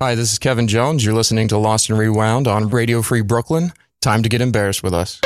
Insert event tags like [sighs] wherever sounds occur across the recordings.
Hi, this is Kevin Jones. You're listening to Lost and Rewound on Radio Free Brooklyn. Time to get embarrassed with us.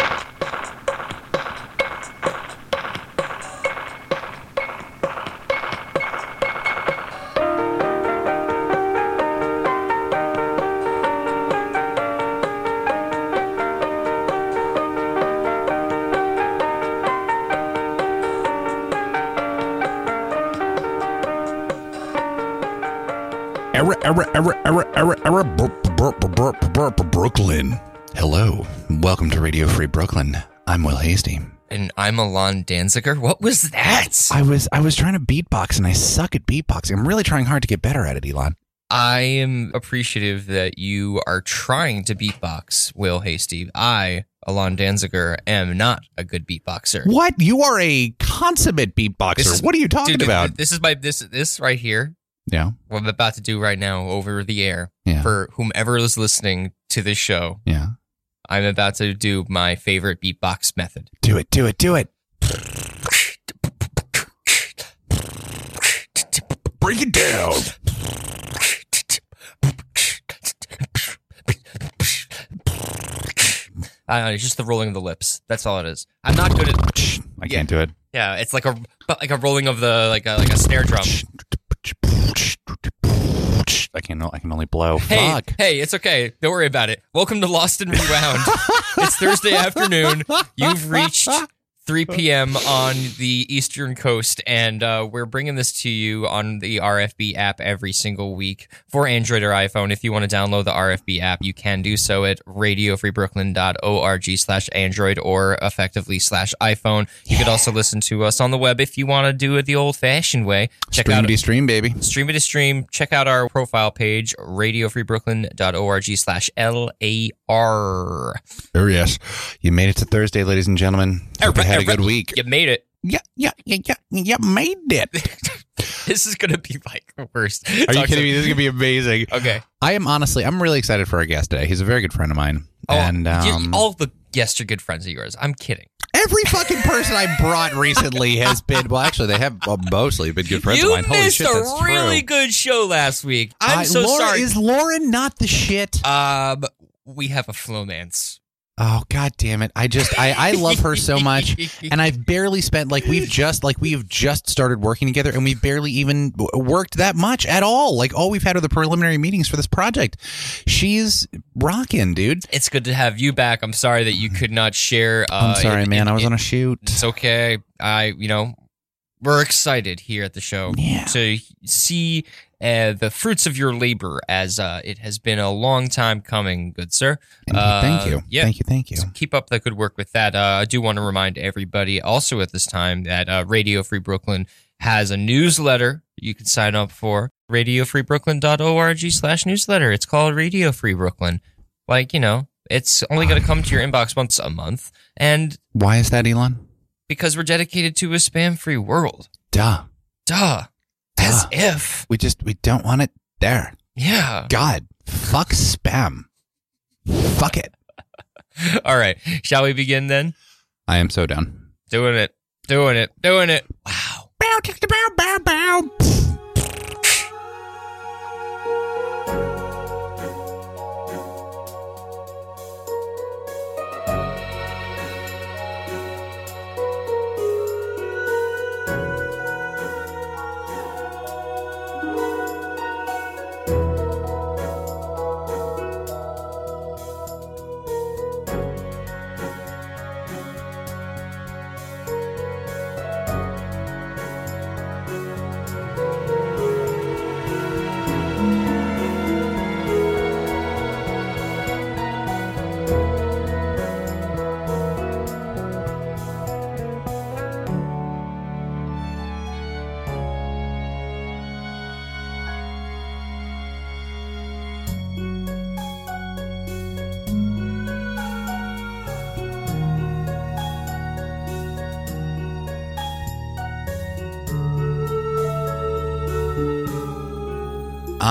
I'm Alon Danziger. What was that? I was I was trying to beatbox and I suck at beatboxing. I'm really trying hard to get better at it, Alon. I am appreciative that you are trying to beatbox, Will Hasty. I, Alon Danziger, am not a good beatboxer. What? You are a consummate beatboxer. Is- what are you talking Dude, about? This is my this this right here. Yeah. What I'm about to do right now over the air Yeah. for whomever is listening to this show. Yeah. I'm about to do my favorite beatbox method. Do it, do it, do it. Break it down. I don't know, it's just the rolling of the lips. That's all it is. I'm not good at I can't do it. yeah. It's like a but like a rolling of the like a like a snare drum. I can I can only blow. Hey, Fuck. hey, it's okay. Don't worry about it. Welcome to Lost and Rewound. it's Thursday afternoon. You've reached 3 p.m. on the Eastern Coast, and uh, we're bringing this to you on the RFB app every single week for Android or iPhone. If you want to download the RFB app, you can do so at radiofreebrooklyn.org slash Android or effectively slash iPhone. You could also listen to us on the web if you want to do it the old-fashioned way. Check Stream out to stream, baby. stream it to stream check out our profile page radiofreebrooklyn.org slash l-a-r Oh yes, you made it to Thursday, ladies and gentlemen. You had a good week. you made it Yeah, yeah, yeah, yeah. You made it. [laughs] this is gonna be like the worst Are you Talk to- kidding me? This is gonna be amazing. okay I am honestly, I'm really excited for our guest today. He's a very good friend of mine, oh, and um, all the guests are good friends of yours i'm kidding every fucking [laughs] person I brought recently has been. Well, actually, they have uh, mostly been good friends you of mine. Holy missed shit, a really true. good show last week i'm Uh, so Laura- sorry Is Lauren not the shit? um we have a flowmance Oh god damn it! I just I I love her so much, [laughs] and I've barely spent like we've just like we've just started working together, and we barely even worked that much at all. Like all we've had are the preliminary meetings for this project. She's rocking, dude. it's good to have you back i'm sorry that you could not share uh, I'm sorry, in- man. in- I was in- on a shoot. It's okay. I, you know, we're excited here at the show Yeah. to see uh, the fruits of your labor as uh, it has been a long time coming, good sir. Thank you, Uh, thank you, yeah. thank you, thank you. So keep up the good work with that. Uh, I do want to remind everybody also at this time that uh, Radio Free Brooklyn has a newsletter you can sign up for. RadioFreeBrooklyn.org slash newsletter. It's called Radio Free Brooklyn. Like, you know, it's only going to come to your inbox once a month. And Why is that, Alon? because we're dedicated to a spam free world. Duh. Duh. As Duh. if. We just we don't want it there. Yeah. God, fuck spam. Fuck it. [laughs] All right. Shall we begin then? I am so down. Doing it. Doing it. Doing it. Wow. Bow, tick, bow, bow, bow.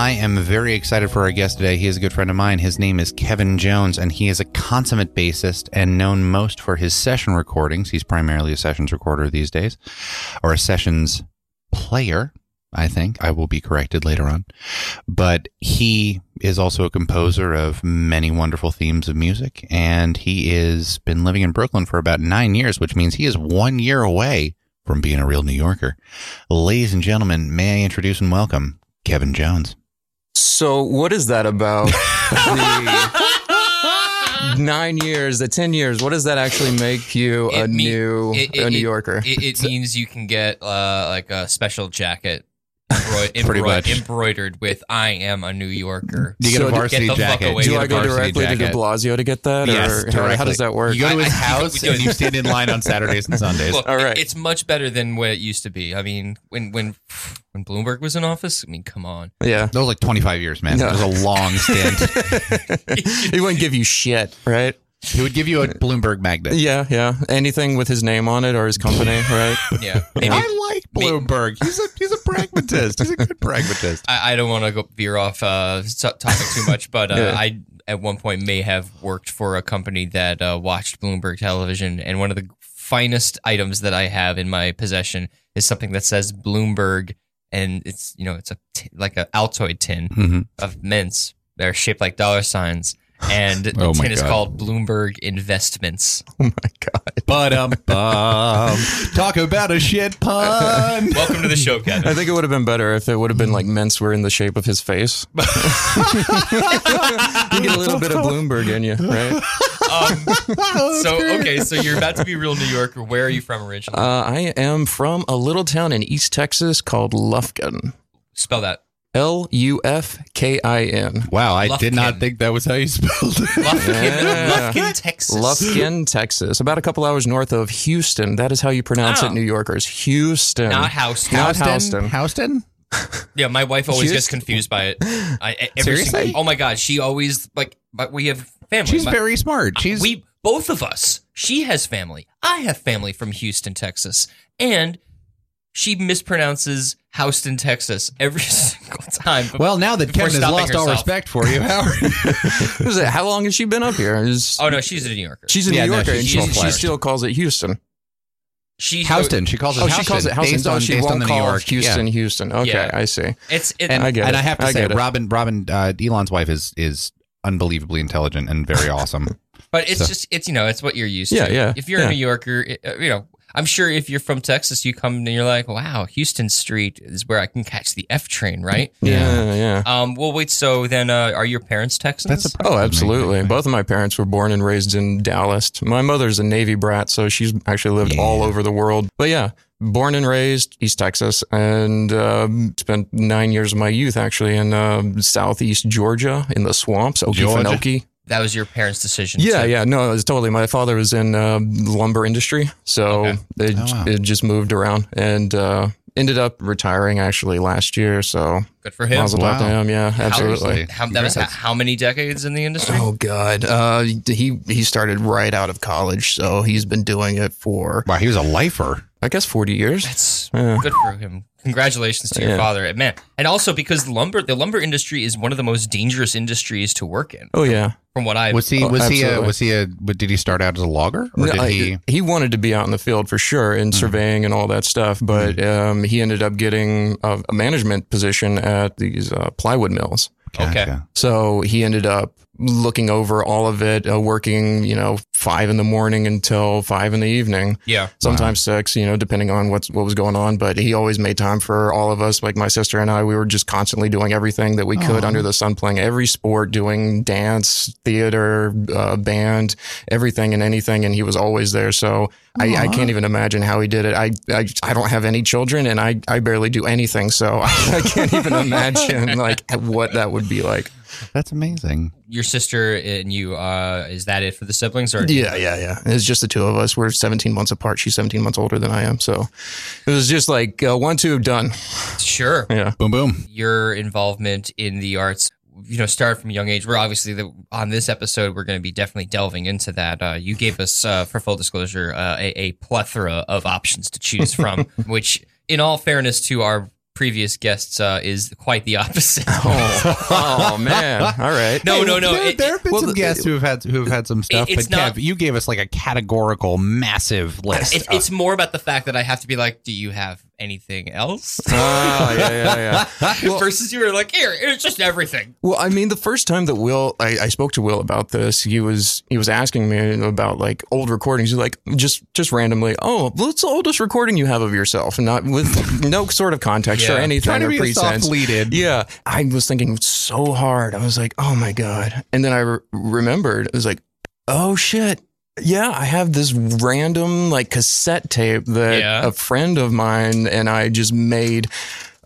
I am very excited for our guest today. He is a good friend of mine. His name is Kevin Jones, and he is a consummate bassist and known most for his session recordings. He's primarily a sessions recorder these days, or a sessions player. I think I will be corrected later on, but he is also a composer of many wonderful themes of music, and he has been living in Brooklyn for about nine years, which means he is one year away from being a real New Yorker. Ladies and gentlemen, may I introduce and welcome Kevin Jones. So, what is that about the nine years, the 10 years? What does that actually make you a It me- new it- a New Yorker? It, it means you can get uh, like a special jacket embroid- [laughs] Pretty embroid- much. embroidered with "I am a New Yorker." You get So a do- varsity Get the jacket. away Do get I a go varsity directly to De. Blasio to get that? Yes, or how, how does that work? You go to his I- house you go- and you stand in line on Saturdays and Sundays. Look, All right. it's much better than what it used to be. I mean, when when when Bloomberg was in office, I mean, come on. yeah. That was like 25 years, man. No. It was a long stint. [laughs] he wouldn't give you shit, right? He would give you a Bloomberg magnet. Yeah, yeah. Anything with his name on it or his company, [laughs] right? Yeah, maybe. I like Bloomberg. He's a he's a pragmatist. He's a good pragmatist. I, I don't want to go veer off uh, topic too much, but uh, Yeah. I at one point may have worked for a company that uh, watched Bloomberg television, and one of the finest items that I have in my possession is something that says Bloomberg, and it's you know it's a t- like a Altoid tin Mhm. of mints. They're shaped like dollar signs, [laughs] and the Oh my tin is God. called Bloomberg Investments. Oh my god. But um, bum. [laughs] Talk about a shit pun. [laughs] Welcome to the show, Kevin. I think it would have been better if it would have been like mints were in the shape of his face. you get a little bit of Bloomberg in you, right? Um, so okay, so you're about to be a real New Yorker. Where are you from originally? Uh, I am from a little town in East Texas called Lufkin. Spell that. L U F K I N. Wow, I did not think that was how you spelled it. Lufkin, [laughs] Yeah. Lufkin, Texas. Lufkin, Texas. About a couple hours north of Houston. That is how you pronounce Oh. it, New Yorkers. Houston. Not Houston. Not Houston. Houston? [laughs] Yeah, my wife always gets confused by it. I, every Seriously? single- oh my god, she always like. But we have family. She's My- very smart. She's we both of us. She has family. I have family from Houston, Texas, and she mispronounces Houston, Texas every [laughs] single time. well. Now that Kevin has stopping lost all respect for you, how are you? [laughs] It? How long has she been up here? Is- oh no, she's a New Yorker. she's a Yeah, New no, Yorker, she's and she, she still calls it Houston. she Houston. She calls it Oh, Houston. she calls it Houston. Based Oh, on, she based won't on the call New York. Houston, Yeah. Houston. Okay, Yeah. I see. It's it, And I get and it. I have to I say, it. Robin, Robin, uh, Alon's wife is is unbelievably intelligent and very [laughs] awesome. But it's So- just it's you know it's what you're used Yeah, to. yeah, If you're yeah. a New Yorker, it- uh, you know I'm sure if you're from Texas, you come and you're like, wow, Houston Street is where I can catch the F train, right? Yeah, yeah. Um. Well, wait. So then, uh, are your parents Texans? That's a Oh, absolutely. Both of my parents were born and raised in Dallas. My mother's a Navy brat, so she's actually lived Yeah. all over the world. But yeah, born and raised East Texas, and um, spent nine years of my youth actually in um southeast Georgia in the swamps, Okefenokee. That was your parents' decision. Yeah, to- yeah, no, it was totally. My father was in uh, lumber industry, so Okay. it, Oh, wow. it just moved around and uh, ended up retiring actually last year. So Good for him. mazel tov to Wow. him. Yeah, absolutely. Seriously. How, that was how, how many decades in the industry? Oh God, uh, he he started right out of college, so he's been doing it for Wow, he was a lifer. I guess forty years. That's Yeah. good for him. Congratulations to your Yeah. father, And man. And also because lumber, the lumber industry is one of the most dangerous industries to work in. Oh yeah, From what I Was he? Oh, Was he? A, was he a? but Did he start out as a logger, or No, did he? he wanted to be out in the field for sure in surveying and all that stuff, but um, he ended up getting a, a management position at these uh, plywood mills. Okay. Gotcha. So he ended up looking over all of it, uh, working, you know, five in the morning until five in the evening, yeah. sometimes six, you know, depending on what's, what was going on. But he always made time for all of us. Like my sister and I, we were just constantly doing everything that we could Aw. under the sun, playing every sport, doing dance, theater, uh, band, everything and anything. And he was always there. So I, I can't even imagine how he did it. I, I, I don't have any children and I, I barely do anything. So [laughs] I can't even imagine like what that would be like. That's amazing. Your sister and you, uh, is that it for the siblings or? Yeah, yeah, yeah. It's just the two of us. We're 17 months apart. She's 17 months older than I am. So it was just like uh, one, two, done. Sure. Yeah. Boom, boom. Your involvement in the arts, you know, started from a young age. We're obviously the, on this episode, we're going to be definitely delving into that. Uh, you gave us, uh, for full disclosure, uh, a, a plethora of options to choose from, [laughs] which, in all fairness to our previous guests, uh, is quite the [laughs] opposite. [laughs] Oh, oh man. All right. No, no, no. There, it- there have been well, some guests who have had who have had some stuff, it's but not- Kev, you gave us like a categorical, massive list. It's, it's more about the fact that I have to be like, do you have anything else? Ah, yeah, yeah, yeah. [laughs] Well- Versus you were like, here, it's just everything. Well, I mean, the first time that Will, I, I spoke to Will about this, he was he was asking me about like old recordings. He's like, just just randomly, oh, what's the oldest recording you have of yourself, and not with no sort of context or anything Trying to or be a soft pretense. lead. Yeah, I was thinking so hard. I was like, oh my god, and then I re- remembered. I was like, oh shit. Yeah, I have this random like cassette tape that Yeah. a friend of mine and I just made.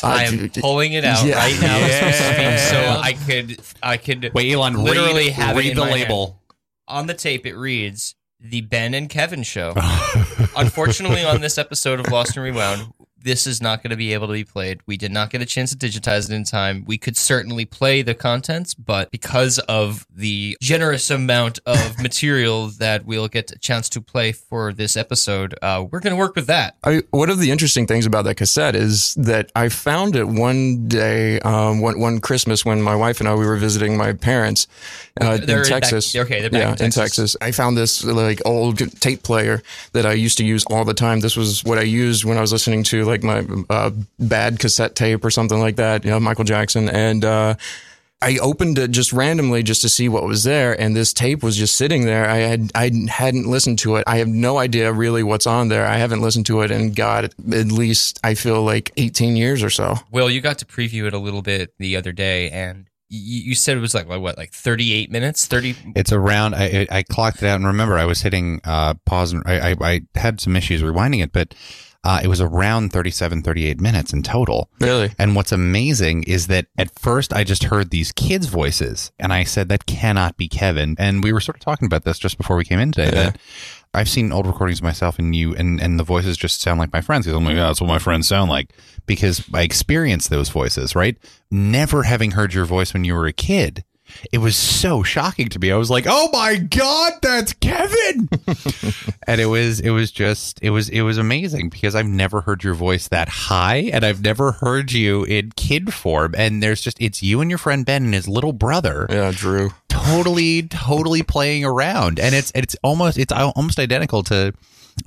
I Uh, am pulling it out Yeah. right now as we speak, Yeah. so I could I could Wait, Alon, literally read, have it read in the my hand. label. on the tape. It reads the Ben and Kevin Show. [laughs] Unfortunately, on this episode of Lost and Rewound, this is not going to be able to be played. We did not get a chance to digitize it in time. We could certainly play the contents, but because of the generous amount of [laughs] material that we'll get a chance to play for this episode, uh, we're going to work with that. I, one of the interesting things about that cassette is that I found it one day, um, one, one Christmas when my wife and I we were visiting my parents uh, in back- Texas. okay, they're back yeah, in Texas. Texas. I found this like old tape player that I used to use all the time. This was what I used when I was listening to like my uh, bad cassette tape or something like that. You know, Michael Jackson and. Uh, I opened it just randomly just to see what was there, and this tape was just sitting there. I had I hadn't listened to it. I have no idea really what's on there. I haven't listened to it in God at least I feel like eighteen years or so. Well, you got to preview it a little bit the other day, and you, you said it was like what, like thirty-eight minutes, thirty. It's around. I, I I clocked it out, and remember, I was hitting uh, pause, and I, I I had some issues rewinding it, but uh, it was around 37, 38 minutes in total. Really? And what's amazing is that at first I just heard these kids' voices, and I said that cannot be Kevin. And we were sort of talking about this just before we came in today. Yeah. That I've seen old recordings myself, and you and and the voices just sound like my friends. I'm like, yeah, that's what my friends sound like because I experienced those voices. Right? Never having heard your voice when you were a kid. It was so shocking to me. I was like, "Oh my god, that's Kevin!" [laughs] and it was, it was just, it was, it was amazing because I've never heard your voice that high, and I've never heard you in kid form. And there's just, it's you and your friend Ben and his little brother, Yeah, Drew. totally, totally playing around, and it's, it's almost, it's almost identical to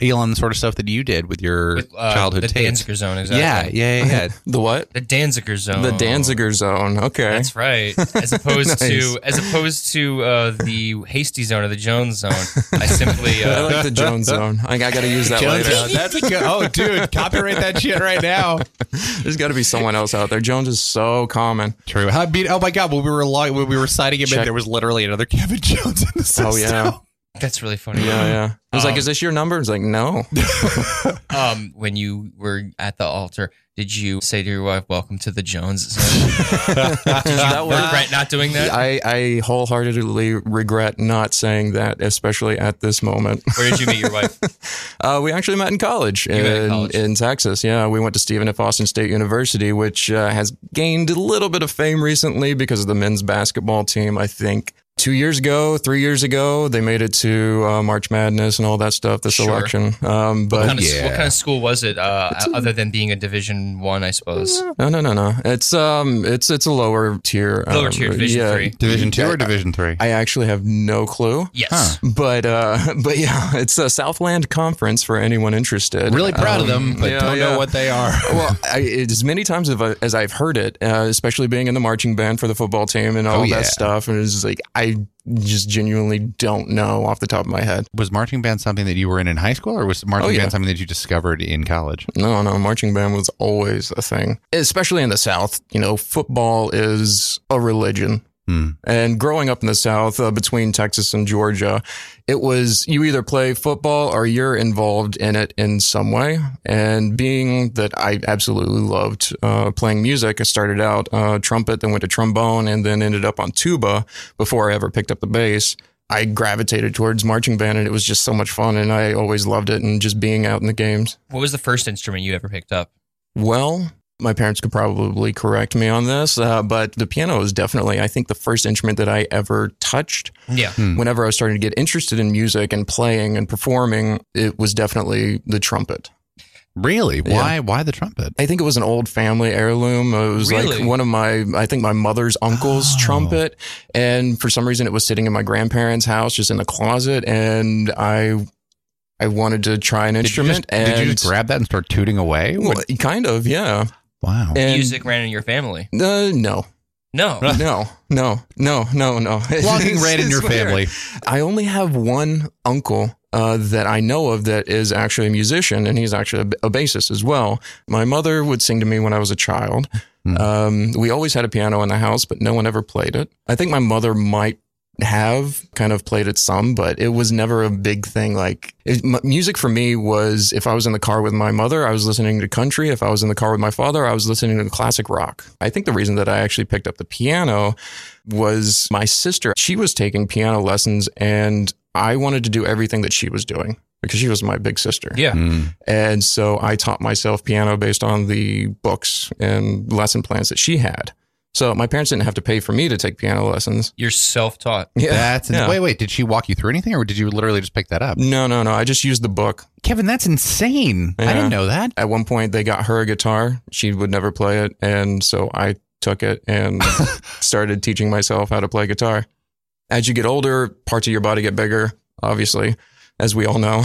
Alon the sort of stuff that you did with your With, uh, childhood the tapes. Danziger Zone, Yeah, exactly. yeah, yeah, yeah. [laughs] The what? The Danziger Zone. The Danziger Zone. Okay. That's right. [laughs] As opposed Nice. to as opposed to uh, the Hasty Zone or the Jones Zone, I [laughs] simply I uh, like the Jones Zone. I, I got to use that Jones, later. uh, that's a good. Oh, dude, copyright that shit right now. There's got to be someone else out there. Jones is so common. True. I mean, oh my god, when we were log- when we were signing him in, there was literally another Kevin Jones in the system. Oh yeah, that's really funny. yeah, yeah. I was like, Um, "Is this your number?" It's like, "No." [laughs] Um, when you were at the altar, did you say to your wife, "Welcome to the Jones Zone"? [laughs] that was Regret not doing that. I, I wholeheartedly regret not saying that, especially at this moment. Where did you meet your wife? [laughs] Uh, we actually met in college, met in in, college. in Texas. Yeah, we went to Stephen F. Austin State University, which uh, has gained a little bit of fame recently because of the men's basketball team. I think two years ago, three years ago, they made it to uh, March Madness and all that stuff. The Sure. selection, um, but What kind, of, yeah. what kind of school was it? Uh, other than being a Division One, I suppose. no, no, no, no. It's um, it's it's a lower tier. Lower um, tier, Division yeah. three. Division two or Division three? I actually have no clue. Yes. But uh, [laughs] but yeah, it's a Southland Conference for anyone interested. really proud of Um, them, but yeah, don't yeah. know what they are. [laughs] well, I, as many times as, I, as I've heard it, uh, especially being in the marching band for the football team and all Oh, yeah. that stuff, and it's just like I just genuinely don't know off the top of my head. was marching band something that you were in in high school, or was marching Oh, yeah. band something that you discovered in college? No, no, marching band was always a thing, especially in the South. You know, football is a religion. Hmm. And growing up in the South, uh, between Texas and Georgia, it was you either play football or you're involved in it in some way. And being that I absolutely loved uh, playing music, I started out uh, trumpet, then went to trombone, and then ended up on tuba before I ever picked up the bass. I gravitated towards marching band, and it was just so much fun, and I always loved it, and just being out in the games. What was the first instrument you ever picked up? Well, my parents could probably correct me on this, uh, but the piano is definitely, I think, the first instrument that I ever touched. Yeah. Whenever I was starting to get interested in music and playing and performing, it was definitely the trumpet. Really? Why? Why the trumpet? I think it was an old family heirloom. It was Really? like one of my, I think my mother's uncle's Oh. trumpet. And for some reason, it was sitting in my grandparents' house, just in the closet. And I, I wanted to try an Did you, instrument, just, did you just grab that and start tooting away? well, kind of, yeah. Wow. And, Music ran in your family. Uh, no, No. [laughs] no, no, no, no, no. [laughs] Logging ran in your family. I only have one uncle uh, that I know of that is actually a musician, and he's actually a, a bassist as well. My mother would sing to me when I was a child. Hmm. Um, we always had a piano in the house, but no one ever played it. I think my mother might have kind of played it some, but it was never a big thing. Like it, m- music for me was if I was in the car with my mother, I was listening to country. If I was in the car with my father, I was listening to classic rock. I think the reason that I actually picked up the piano was my sister. She was taking piano lessons and I wanted to do everything that she was doing because she was my big sister. Yeah. Mm. And so I taught myself piano based on the books and lesson plans that she had. So my parents didn't have to pay for me to take piano lessons. You're self-taught. [laughs] Yeah. That's yeah. wait, wait. Did she walk you through anything, or did you literally just pick that up? No, no, no. I just used the book. Kevin, that's insane. I didn't know that. At one point, they got her a guitar. She would never play it. And so I took it and [laughs] started teaching myself how to play guitar. As you get older, parts of your body get bigger, obviously, as we all know.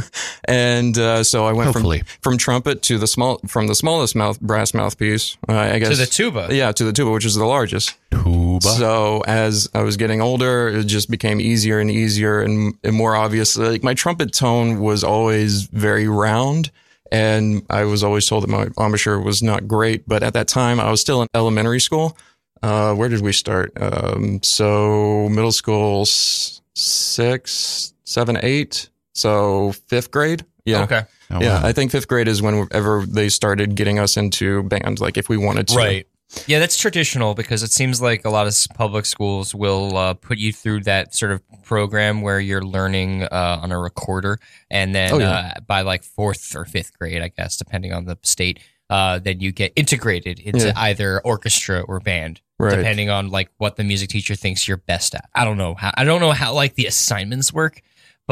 [laughs] and uh, so I went Hopefully. from, from trumpet to the small, from the smallest mouth, brass mouthpiece, uh, I guess. To the tuba. yeah, to the tuba, which is the largest. Tuba. So as I was getting older, it just became easier and easier and, and more obvious. Like my trumpet tone was always very round. And I was always told that my embouchure was not great. But at that time, I was still in elementary school. Uh, where did we start? Um, so middle school, s- six, seven, eight. So fifth grade. Yeah. Okay. Oh, yeah. wow. I think fifth grade is whenever they started getting us into bands, like if we wanted to. Right. Yeah, that's traditional because it seems like a lot of public schools will uh, put you through that sort of program where you're learning uh, on a recorder, and then Oh, yeah. uh, by like fourth or fifth grade, I guess, depending on the state, uh, then you get integrated into Yeah. either orchestra or band, Right. depending on like what the music teacher thinks you're best at. I don't know how. I don't know how like the assignments work.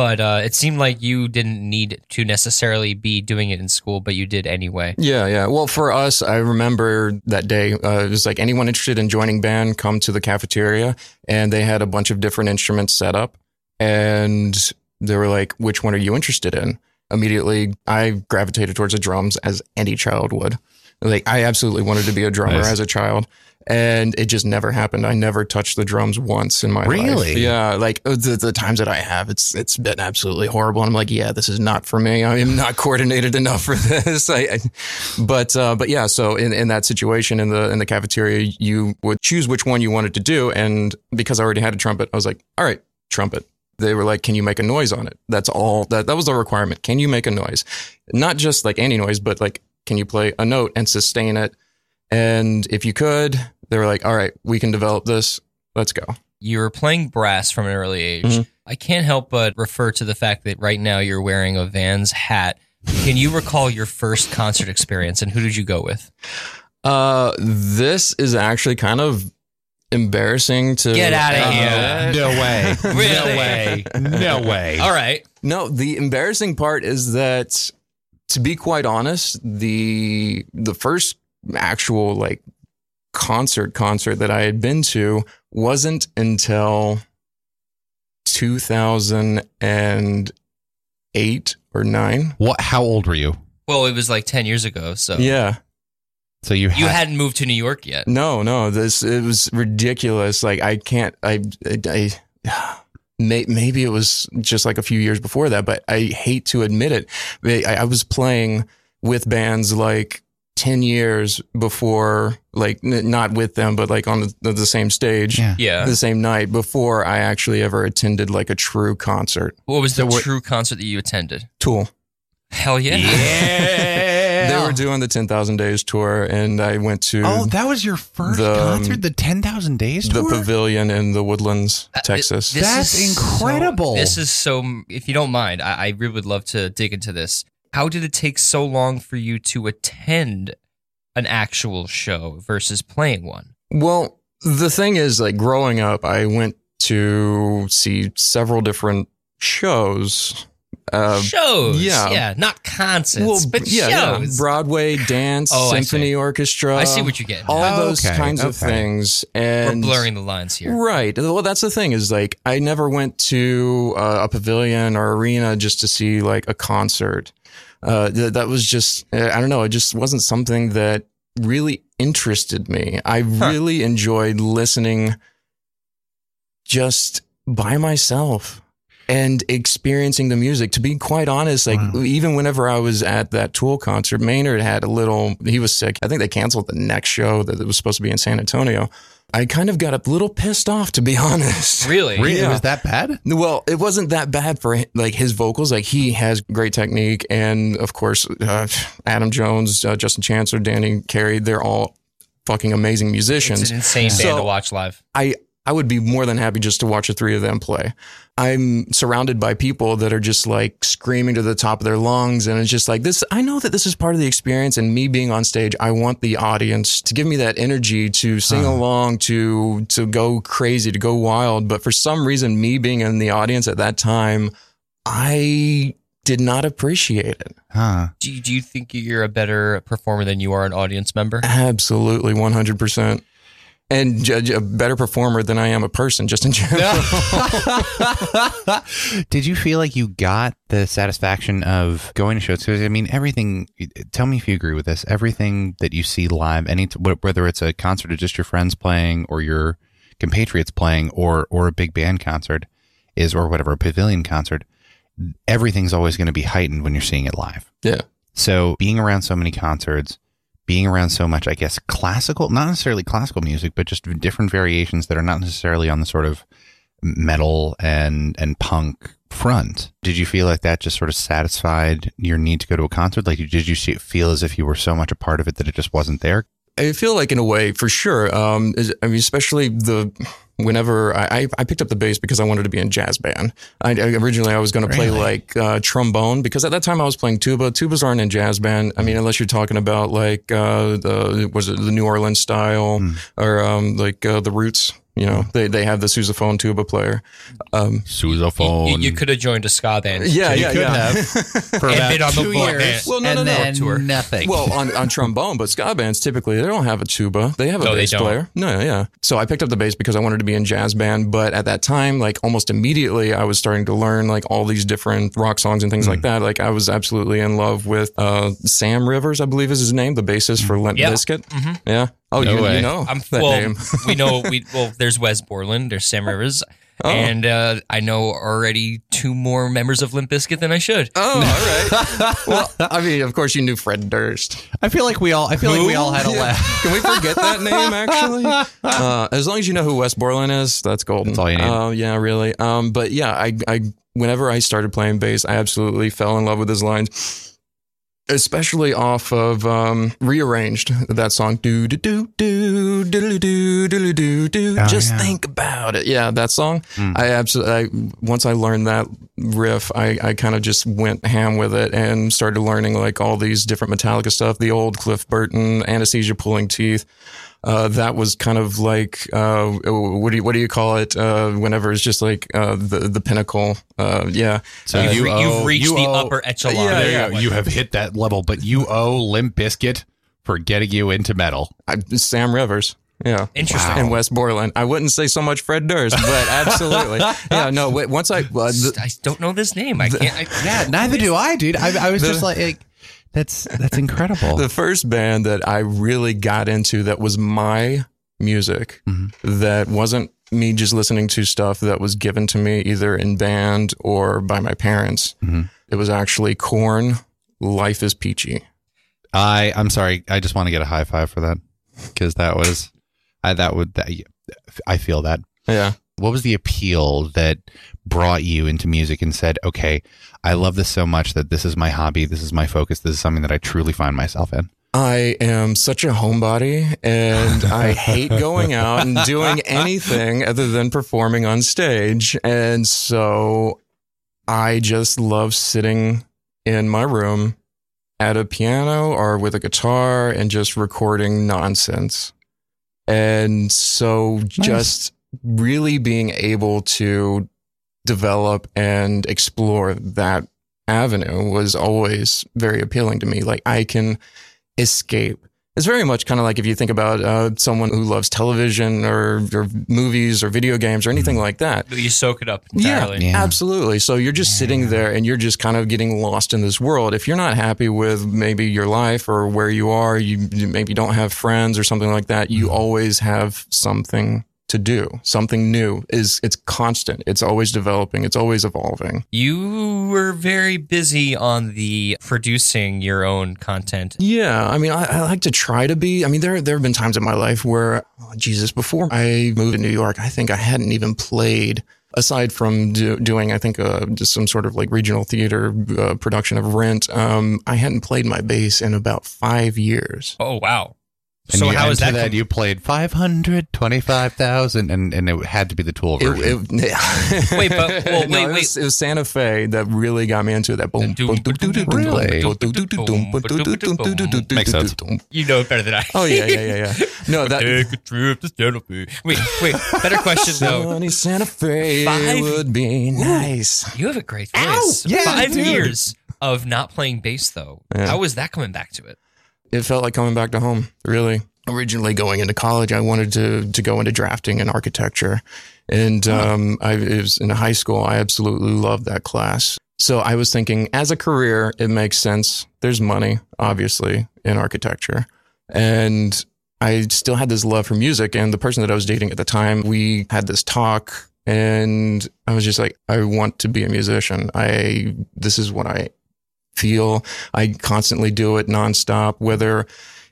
But uh, it seemed like you didn't need to necessarily be doing it in school, but you did anyway. Yeah, yeah. Well, for us, I remember that day. Uh, it was like anyone interested in joining band, come to the cafeteria, and they had a bunch of different instruments set up, and they were like, "Which one are you interested in?" Immediately, I gravitated towards the drums, as any child would. Like, I absolutely wanted to be a drummer Nice. as a child. And it just never happened. I never touched the drums once in my life. Really? Yeah. Like uh, the, the times that I have, it's it's been absolutely horrible. And I'm like, yeah, this is not for me. I am not [laughs] coordinated enough for this. I, I, but uh, but yeah. So in, in that situation in the in the cafeteria, you would choose which one you wanted to do, and because I already had a trumpet, I was like, all right, trumpet. They were like, can you make a noise on it? That's all. That that was the requirement. Can you make a noise? Not just like any noise, but like, can you play a note and sustain it? And if you could, they were like, all right, we can develop this. Let's go. you were playing brass from an early age. Mhm. I can't help but refer to the fact that right now you're wearing a Vans hat. Can you recall your first concert experience and who did you go with? Uh, this is actually kind of embarrassing to Get outta uh, here. no way. [laughs] Really? No way. No way. All right. No, the embarrassing part is that, to be quite honest, the the first actual like concert concert that I had been to wasn't until 2008 or 9. What? How old were you? Well, it was like 10 years ago, so Yeah. So you you had, hadn't moved to New York yet. No, no, this it was ridiculous. Like I can't I I, I may, maybe it was just like a few years before that, but I hate to admit it. I, I was playing with bands like 10 years before like n- not with them but like on the, the same stage Yeah. Yeah. the same night before I actually ever attended like a true concert. What was the So true concert that you attended? Tool. Hell yeah. Yeah. [laughs] They were doing the 10,000 days tour and I went to Oh, that was your first The, um, concert, the Ten Thousand Days tour? the pavilion in the Woodlands, Uh, Texas. this That's is so- incredible. this is so. If you don't mind, I, I really would love to dig into this. How did it take so long for you to attend an actual show versus playing one? Well, the thing is, like growing up, I went to see several different shows Uh, shows. yeah. yeah, not concerts, but yeah, shows. Broadway [laughs] dance, Oh, symphony see. orchestra. I see what you get. All at. those Okay, kinds of okay. things, We're blurring the lines here. Right. Well, that's the thing is like I never went to uh, a pavilion or arena just to see like a concert. Uh, th- that was just uh, I don't know. It just wasn't something that really interested me. I really enjoyed listening just by myself and experiencing the music. To be quite honest, like Wow. even whenever I was at that Tool concert, Maynard had a little. He was sick. I think they canceled the next show that was supposed to be in San Antonio. I kind of got a little pissed off, to be [laughs] honest. Really? Really? It was that bad? Well, it wasn't that bad for like his vocals. Like he has great technique, and of course, uh, Adam Jones, uh, Justin Chancellor, Danny Carey, they're all fucking amazing musicians. It's an insane band to watch live. I I would be more than happy just to watch the three of them play. I'm surrounded by people that are just like screaming to the top of their lungs, and it's just like this. I know that this is part of the experience, and me being on stage, I want the audience to give me that energy to sing uh-huh. along, to to go crazy, to go wild. But for some reason, me being in the audience at that time, I did not appreciate it. Huh. Do you, do you think you're a better performer than you are an audience member? Absolutely, one hundred percent. And judge a better performer than I am a person, just in general. [laughs] Did you feel like you got the satisfaction of going to shows? Because I mean, everything. Tell me if you agree with this. Everything that you see live, any whether it's a concert or just your friends playing, or your compatriots playing, or or a big band concert, is or whatever a pavilion concert. Everything's always going to be heightened when you're seeing it live. yeah. So being around so many concerts, being around so much, I guess, classical, not necessarily classical music, but just different variations that are not necessarily on the sort of metal and and punk front. Did you feel like that just sort of satisfied your need to go to a concert? Like, did you feel as if you were so much a part of it that it just wasn't there? I feel like in a way, for sure. Um, I mean, especially the whenever I, I I picked up the bass because I wanted to be in jazz band. I, originally I was going to play like uh, trombone because at that time I was playing tuba. Tubas aren't in jazz band. I mean, unless you're talking about like uh, the was it the New Orleans style or um, like uh, the Roots. You know, they they have the sousaphone tuba player. Um, Sousaphone. you could have joined a ska band. yeah, You yeah, could yeah. have [laughs] for And about been on two board. years, Well, no, and no, no. then Tour. nothing. Well, on, on trombone, but ska bands typically they don't have a tuba. They have a No, bass player. No, yeah. So I picked up the bass because I wanted to be in jazz band. But at that time, like almost immediately, I was starting to learn like all these different rock songs and things Hmm. like that. Like I was absolutely in love with uh, Sam Rivers, I believe is his name, the bassist for Limp Yeah. Bizkit. Yeah. Oh, No you, way. you know I'm, that well, name. [laughs] we know we [laughs] well. There's Wes Borland. There's Sam Rivers, Oh. and uh, I know already two more members of Limp Bizkit than I should. Oh, all right. [laughs] well, I mean, of course, you knew Fred Durst. I feel like we all. I feel like we all had a laugh. Can we forget that name? Actually, uh, as long as you know who Wes Borland is, that's golden. That's all you need. Uh, yeah, really. Um, but yeah, I, I, whenever I started playing bass, I absolutely fell in love with his lines. Especially off of um, rearranged that song do do do do do do do do do. Oh, Just yeah. think about it. Yeah, that song. Mm. I absolutely. I, once I learned that riff, I, I kind of just went ham with it and started learning like all these different Metallica stuff. The old Cliff Burton, Anesthesia, Pulling Teeth. Uh, that was kind of like uh, what do you what do you call it? Uh, whenever it's just like uh, the the pinnacle. Uh, yeah. So You've, you re- owe- reached you the owe- upper echelon. Yeah, there yeah. you have hit that level, but you owe Limp Bizkit for getting you into metal. I, Sam Rivers. Yeah. Interesting. In Wes Borland. I wouldn't say so much Fred Durst, but [laughs] absolutely. yeah, no, wait, once I, uh, the, I don't know this name. I can't. I, Yeah, neither do I, dude. I, I was The- just like, like, that's that's incredible. [laughs] the first band that I really got into that was my music, Mhm. that wasn't me just listening to stuff that was given to me either in band or by my parents. Mhm. It was actually Korn. Life is Peachy. I I'm sorry. I just want to get a high five for that because that was I that would that, I feel that. Yeah. What was the appeal that brought you into music and said, "Okay, I love this so much that this is my hobby, this is my focus, this is something that I truly find myself in." I am such a homebody and I hate going out and doing [laughs] anything other than performing on stage. And so I just love sitting in my room at a piano or with a guitar and just recording nonsense. And so just really being able to develop and explore that avenue was always very appealing to me. Like I can escape. It's very much kind of like if you think about uh, someone who loves television or, or movies or video games or anything like that. You soak it up entirely. Yeah. Absolutely. So you're just sitting there and you're just kind of getting lost in this world. If you're not happy with maybe your life or where you are, you, you maybe don't have friends or something like that, you always have something to do. Something new is it's constant. It's always developing. It's always evolving. You were very busy on the producing your own content. Yeah, I mean, I, I like to try to be. I mean, there there have been times in my life where, oh, Jesus, before I moved to New York, I think I hadn't even played. Aside from do, doing, I think, uh, just some sort of like regional theater uh, production of Rent, um, I hadn't played my bass in about five years. Oh wow! And so how is that? that com- you played five hundred twenty-five thousand, and and it had to be the Tool version. It, it, wait, but [laughs] well, wait, no, wait. It was, it was, Santa Fe that really got me into that. Boom, boom, really? Makes sense. You know it better than I. oh yeah, yeah, yeah, yeah. No, that. Take a trip to Santa Fe. Wait, wait. Better question though. Sunny Santa Fe Five, would be nice. You have a great voice. Ow, yeah, Five dude. years of not playing bass though. Yeah. How is that coming back to it? It felt like coming back to home. Really. Originally going into college, I wanted to to go into drafting and architecture, and um, I it was in high school. I absolutely loved that class. So I was thinking, as a career, it makes sense. There's money, obviously, in architecture, and I still had this love for music. And the person that I was dating at the time, we had this talk, and I was just like, I want to be a musician. I this is what I feel. I constantly do it nonstop, whether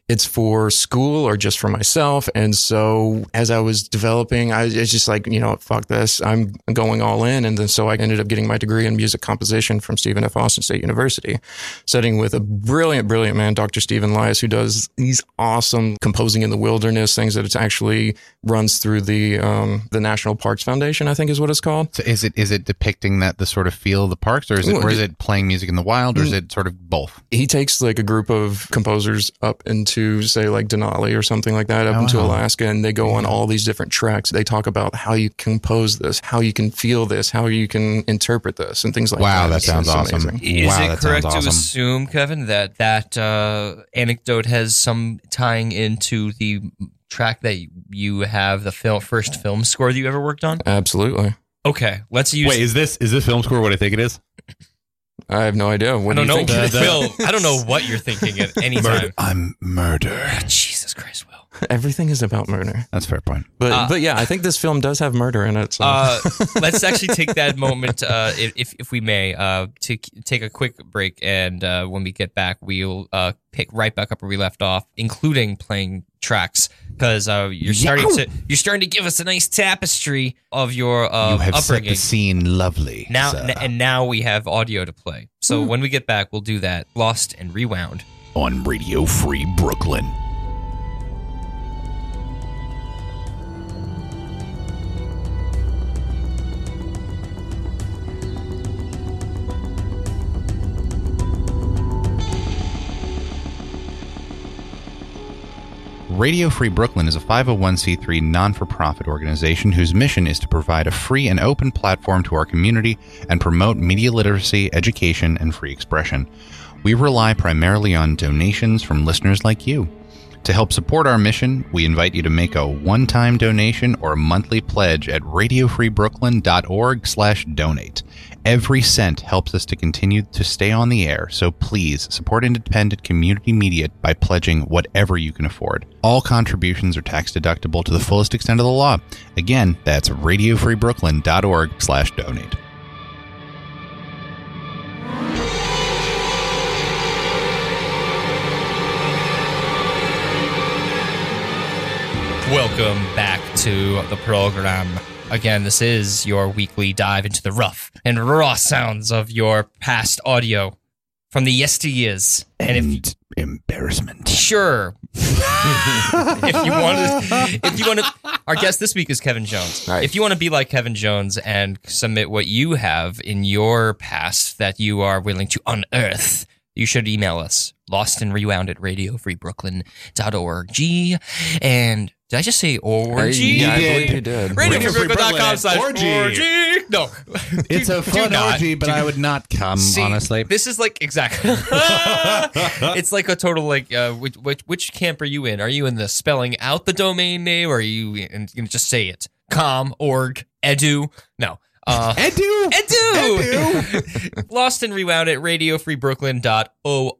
it's for school or just for myself. And so as I was developing, I was just like, you know, fuck this. I'm going all in. And then so I ended up getting my degree in music composition from Stephen F. Austin State University, studying with a brilliant, brilliant man, Dr. Stephen Lias, who does these awesome composing in the wilderness things that it actually runs through the um, the National Parks Foundation, I think is what it's called. So is it is it depicting that the sort of feel of the parks, or is it or is it playing music in the wild, or is it sort of both? he takes like a group of composers up into say like Denali or something like that up Oh, into wow. Alaska and they go on all these different tracks. They talk about how you compose this, how you can feel this, how you can interpret this and things like that. Wow, that. that sounds it's awesome. amazing. Is Wow, it correct sounds to assume, Kevin, that that uh, anecdote has some tying into the track that you have the film first film score that you ever worked on? Absolutely. Okay, let's use. Wait, is this is this film score what I think it is? I have no idea. What I don't do know, you think? [laughs] Will. I don't know what you're thinking at any time. I'm murder. Jesus Christ, Will. [laughs] Everything is about murder. That's a fair point. But Uh, but yeah, I think this film does have murder in it. So. Uh, [laughs] let's actually take that moment, uh, if if we may, uh, to k- take a quick break, and uh, when we get back, we'll uh, pick right back up where we left off, including playing tracks, because uh, you're starting to you're starting to give us a nice tapestry of your uh, you have set upbringing. the scene lovely. now, n- and now we have audio to play. So when we get back, we'll do that. Lost and rewound. on Radio Free Brooklyn. Radio Free Brooklyn is a 501c3 non for profit organization whose mission is to provide a free and open platform to our community and promote media literacy, education, and free expression. We rely primarily on donations from listeners like you. To help support our mission, we invite you to make a one-time donation or monthly pledge at radiofreebrooklyn.org/donate. Every cent helps us to continue to stay on the air, so please support independent community media by pledging whatever you can afford. All contributions are tax deductible to the fullest extent of the law. Again, that's radiofreebrooklyn.org/donate. Welcome back to the program. Again, this is your weekly dive into the rough and raw sounds of your past audio from the yesteryears. And if And embarrassment. sure, [laughs] if you want to, if you want to, our guest this week is Kevin Jones. Right. If you want to be like Kevin Jones and submit what you have in your past that you are willing to unearth, you should email us lost and rewound at radiofreebrooklyn.org and Did I just say orgy? yeah, I believe you did. RadioFreeBrooklyn.com slash Orgy. orgy. No. [laughs] It's a Do fun not. orgy, but I would not come, See, honestly. This is like exactly. [laughs] it's like a total like uh, which, which which camp are you in? Are you in the spelling out the domain name, or are you in, you know, just say it? Com org edu no. Uh, Edu! edu. [laughs] Lost and rewound at radiofreebrooklyn.org.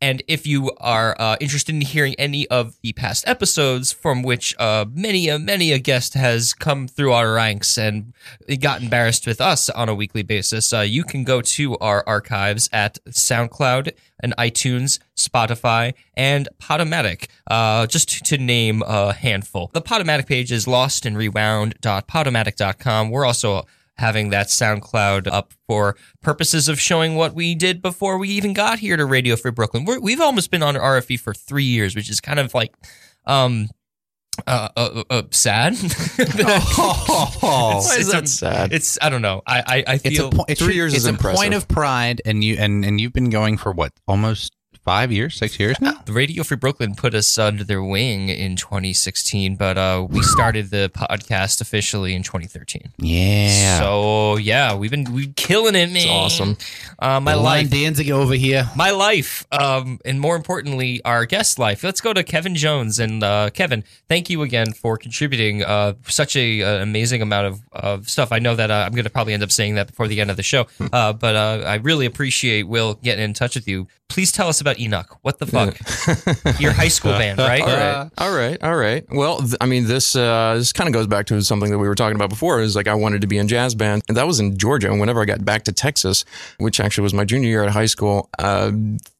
And if you are uh, interested in hearing any of the past episodes from which uh, many a many a guest has come through our ranks and got embarrassed with us on a weekly basis, uh, you can go to our archives at SoundCloud and iTunes, Spotify, and Podomatic, uh, just to name a handful. The Podomatic page is lostandrewound.podomatic.com. We're also having that SoundCloud up for purposes of showing what we did before we even got here to Radio Free Brooklyn. We're, we've almost been on RFB for three years, which is kind of like, um, uh, uh, uh sad. [laughs] Oh, Why is It's that a- sad? It's I don't know. I I, I it's feel a po- three should- years it's is a impressive. point of pride, and you and and you've been going for what almost five years, six years now. the Radio Free Brooklyn put us under their wing in 2016, but uh, we started the podcast officially in 2013. Yeah, So yeah, we've been we killing it, man. It's awesome. Uh, my life, Danzig over here. my life, um, and more importantly, our guest life. Let's go to Kevin Jones and uh, Kevin. Thank you again for contributing uh, such a uh, amazing amount of, of stuff. I know that uh, I'm going to probably end up saying that before the end of the show, uh, but uh, I really appreciate Will getting in touch with you. Please tell us about Enoch. What the fuck? [laughs] Your high school band, right? All right, all right, all right. Well, th- I mean, this uh, this kind of goes back to something that we were talking about before. Is like I wanted to be in jazz band, and that was in Georgia. And whenever I got back to Texas, which actually was my junior year at high school, uh,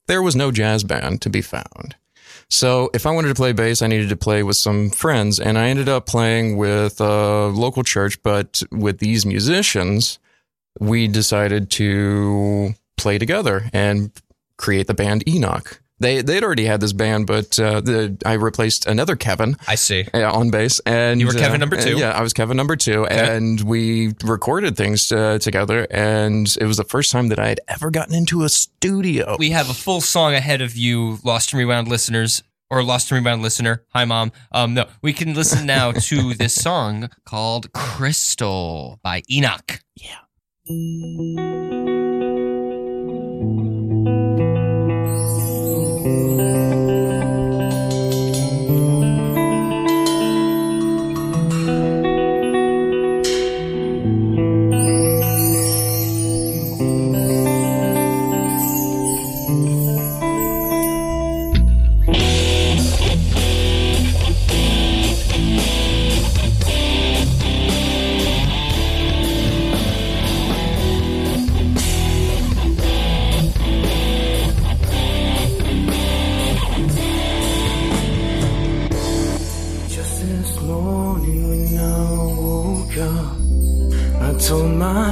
there was no jazz band to be found. So if I wanted to play bass, I needed to play with some friends, and I ended up playing with a local church. But with these musicians, we decided to play together and create the band Enoch. They they'd already had this band, but uh, the, I replaced another Kevin I see. uh, on bass, and You were Kevin uh, number two? Yeah, I was Kevin number two, and we recorded things uh, together, and it was the first time that I had ever gotten into a studio. We have a full song ahead of you, Lost and Rewound listeners, or Lost and Rewound listener. Hi, mom. Um, no, we can listen now [laughs] to this song called "Crystal" by Enoch. Just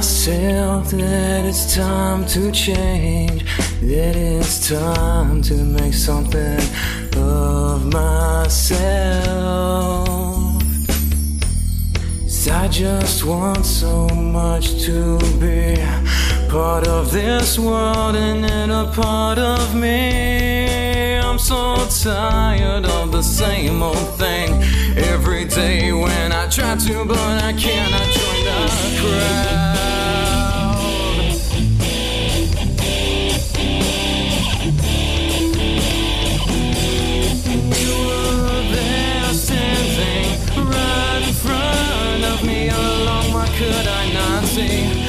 myself that it's time to change, that it's time to make something of myself. 'Cause I just want so much to be part of this world and then a part of me. I'm so tired of the same old thing every day when I try to, but I cannot join the crowd. Could I not see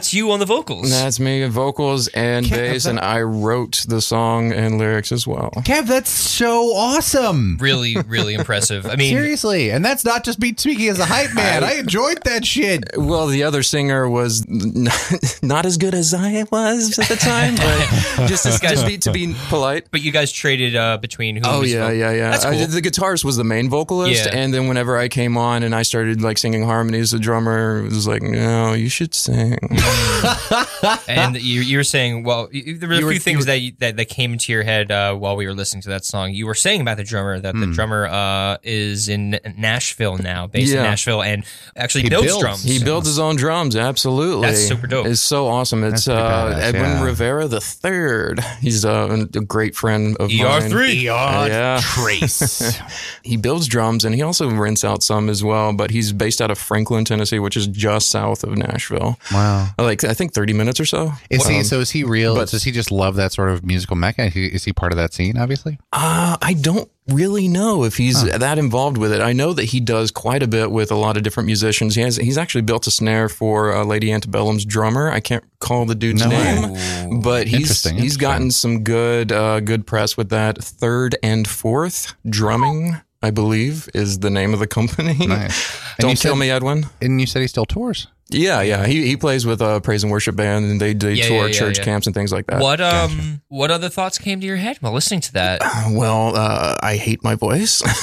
that's you on the vocals. That's me, vocals and bass, and I wrote the song and lyrics as well. Kev, that's so awesome. really, really impressive. I mean, Seriously, and that's not just me speaking as a hype man. I enjoyed that shit. Well, the other singer was n- [laughs] not as good as I was at the time, but [laughs] just, to, just be, to be polite. but you guys traded uh, between who? Oh was yeah, vocal- yeah, yeah. That's I- cool. the guitarist was the main vocalist, Yeah. and then whenever I came on and I started like singing harmonies, the drummer was like, "No, you should sing." [laughs] and you, you were saying, well, you, there were a few were- things you that, you, that that came into your head uh, while we were listening to that song. You were saying about the drummer that Hmm. the drummer uh, is in Nashville now, based in Nashville, and actually He builds, builds. drums. He builds his own drums. Absolutely, That's super dope. It's so awesome. It's uh, badass, Edwin yeah. Rivera the third. He's uh, a great friend of mine. ER3. Yeah. Trace. [laughs] He builds drums and he also rents out some as well. But he's based out of Franklin, Tennessee, which is just south of Nashville. wow. Like I think thirty minutes or so. Is he Um, so? Is he real? but- Does he just love that sort of musical mecca? Is he, is he part of that scene? Obviously. Uh, I don't really know if he's that involved with it. I know that he does quite a bit with a lot of different musicians. He has he's actually built a snare for uh, Lady Antebellum's drummer. I can't call the dude's No name, but he's Interesting, he's gotten some good uh, good press with that. Third and fourth drumming, I believe, is the name of the company. Nice. [laughs] Don't kill said- me, Edwin. And you said he still tours. Yeah, yeah. He he plays with a praise and worship band, and they, they Yeah, tour yeah, yeah, church yeah. camps and things like that. What um what other thoughts came to your head while listening to that? [sighs] Well, uh, I hate my voice. [laughs] [laughs]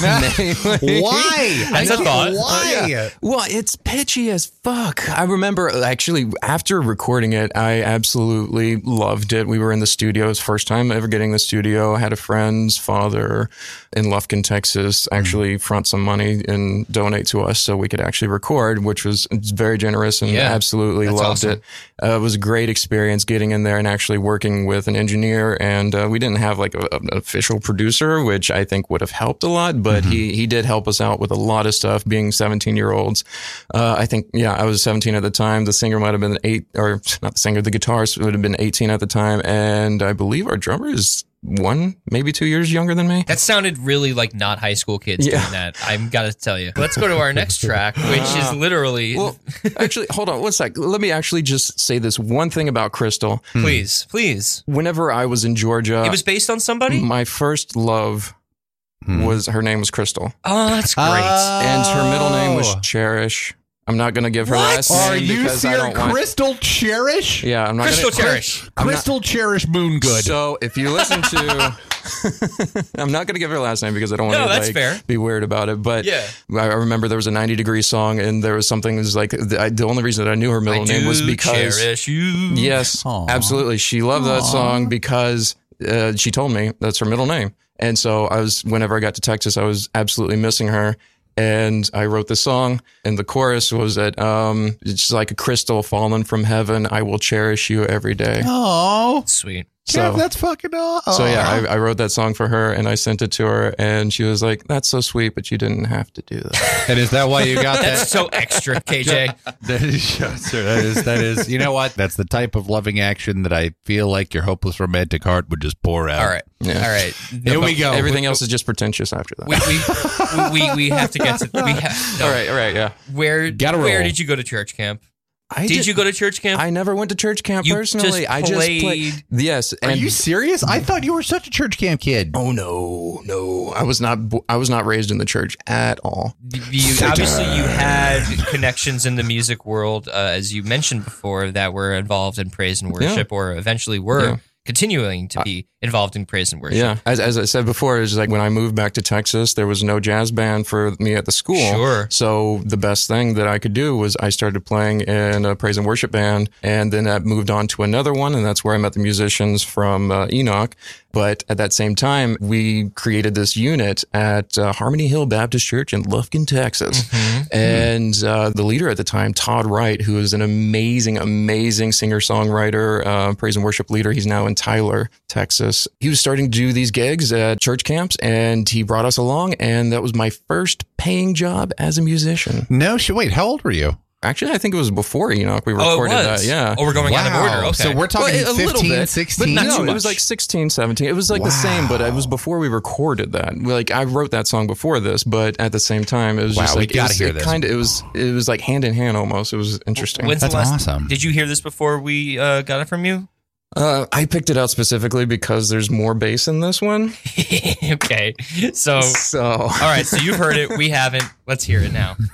Why? That's a thought. Why? Well, it's pitchy as fuck. I remember actually after recording it, I absolutely loved it. We were in the studio. It was the first time ever getting the studio. I had a friend's father in Lufkin, Texas, actually front some money and donate to us so we could actually record, which was very generous and Yeah, absolutely loved awesome. it. Uh, it was a great experience getting in there and actually working with an engineer. And uh, we didn't have like a, an official producer, which I think would have helped a lot, but he, he did help us out with a lot of stuff being 17 year olds. Uh, I think, yeah, I was 17 at the time. The singer might have been eight, or not the singer, the guitarist would have been 18 at the time. And I believe our drummer is one, maybe two years younger than me. That sounded really like not high school kids Yeah. doing that. I'm gotta tell you. Let's go to our next track, which is [gasps] literally Well, actually, hold on one sec. Let me actually just say this one thing about Crystal. Hmm. please, please. Whenever I was in Georgia, It was based on somebody? my first love hmm. was her name was Crystal. Oh, that's great. Ah. and her middle name was Cherish. I'm not going to give her last name Are you because I serious? don't want. Crystal Cherish? yeah, I'm not Crystal gonna, Cherish. Crystal Cherish Moon Good. So if you listen to, [laughs] I'm not going to give her last name because I don't want No, to that's like, fair. be weird about it. But Yeah. I I remember there was a 90 degree song and there was something that was like the, I, the only reason that I knew her middle I name was do because cherish you. Yes, Aw. absolutely. She loved that song because uh, she told me that's her middle name. And so I was, whenever I got to Texas, I was absolutely missing her. And I wrote the song, and the chorus was that um, it's like a crystal fallen from heaven. I will cherish you every day. Oh, Sweet. So, that's fucking awesome. so yeah, I, I wrote that song for her, and I sent it to her, and she was like, "That's so sweet, but you didn't have to do that." [laughs] and is that why you got that? That's so extra, [laughs] KJ. That is, [laughs] yes, sir, that is, that is, you know what? That's the type of loving action that I feel like your hopeless romantic heart would just pour out. All right. Yeah. All right. Here we go. Everything else is just pretentious after that. We, we, we, we have to get to we have, no. all right, all right, yeah. Where Gotta where roll. did you go to church camp? I Did you go to church camp? I never went to church camp You personally. just I just played- played. Yes, Are and you serious? I thought you were such a church camp kid. Oh no, no! I was not. bo- I was not raised in the church at all. you obviously you had connections in the music world, uh, as you mentioned before, that were involved in praise and worship, or eventually were Yeah. Continuing to be involved in praise and worship. Yeah, as, as I said before, it's like when I moved back to Texas, there was no jazz band for me at the school. Sure. So the best thing that I could do was I started playing in a praise and worship band, and then that moved on to another one, and that's where I met the musicians from uh, Enoch. But at that same time, we created this unit at uh, Harmony Hill Baptist Church in Lufkin, Texas. And uh, the leader at the time, Todd Wright, who is an amazing, amazing singer songwriter, uh, praise and worship leader. He's now in Tyler, Texas. He was starting to do these gigs at church camps, and he brought us along. And that was my first paying job as a musician. No, sh- wait, how old were you? Actually, I think it was before Enoch we Oh, it recorded was. that. Yeah. Oh, we're going out of order. Okay. So we're talking Well, a little 15, bit, 16. But not no, too it was like 16, 17. It was like the same, but it was before we recorded that. Like I wrote that song before this, but at the same time, it was Wow, just like it gotta was- hear it this. Kind of, it was it was like hand in hand almost. It was interesting. When's That's last, awesome. Did you hear this before we uh, got it from you? Uh, I picked it out specifically because there's more bass in this one. [laughs] okay. So, So [laughs] all right. So you've heard it. We haven't. Let's hear it now. [laughs]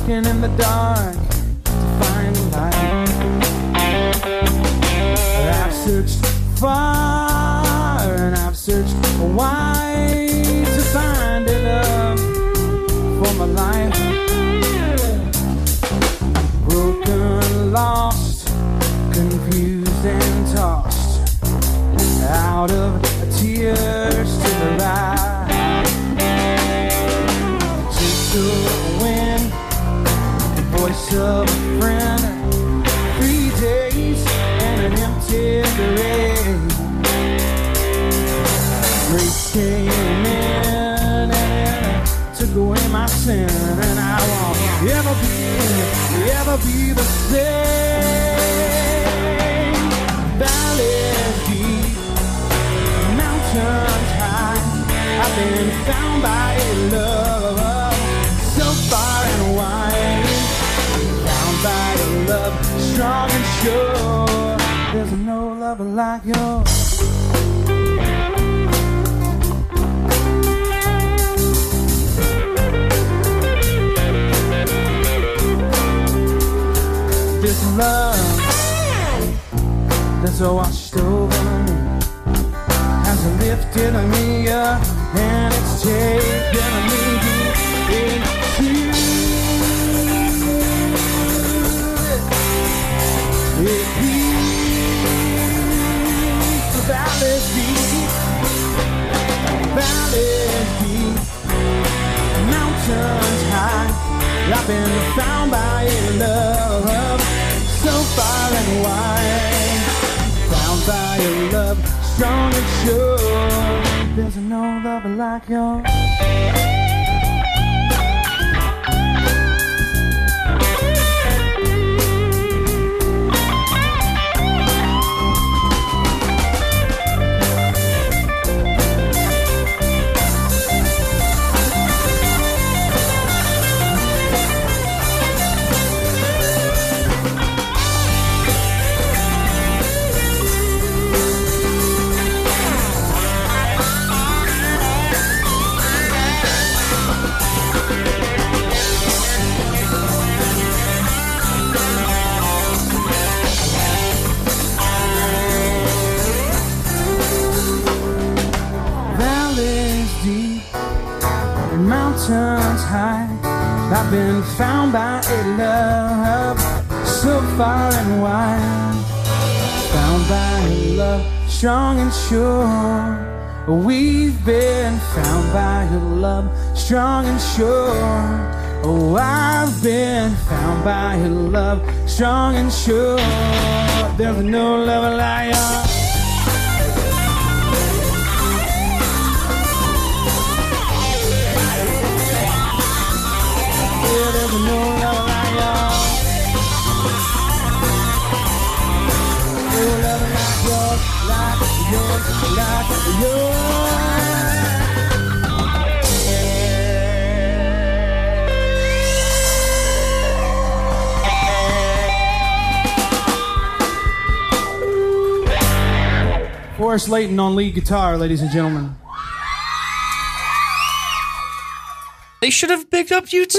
looking in the dark to find a light. I've searched far and I've searched wide voice of a friend. Three days and an empty grave. Grace came in and took away my sin, and I won't ever be, ever be the same. Valleys deep, mountains high. I've been found by a love strong and sure. There's no love like yours. This love that's washed over me has lifted me up and it's taken me I've been found by your love so far and wide. Found by a love strong and sure. There's no love like yours. Been found by a love so far and wide. Found by a love strong and sure. We've been found by a love strong and sure. Oh, I've been found by a love strong and sure. There's no love like yours. Forrest Layton on lead guitar, ladies and gentlemen. They should have picked up you too.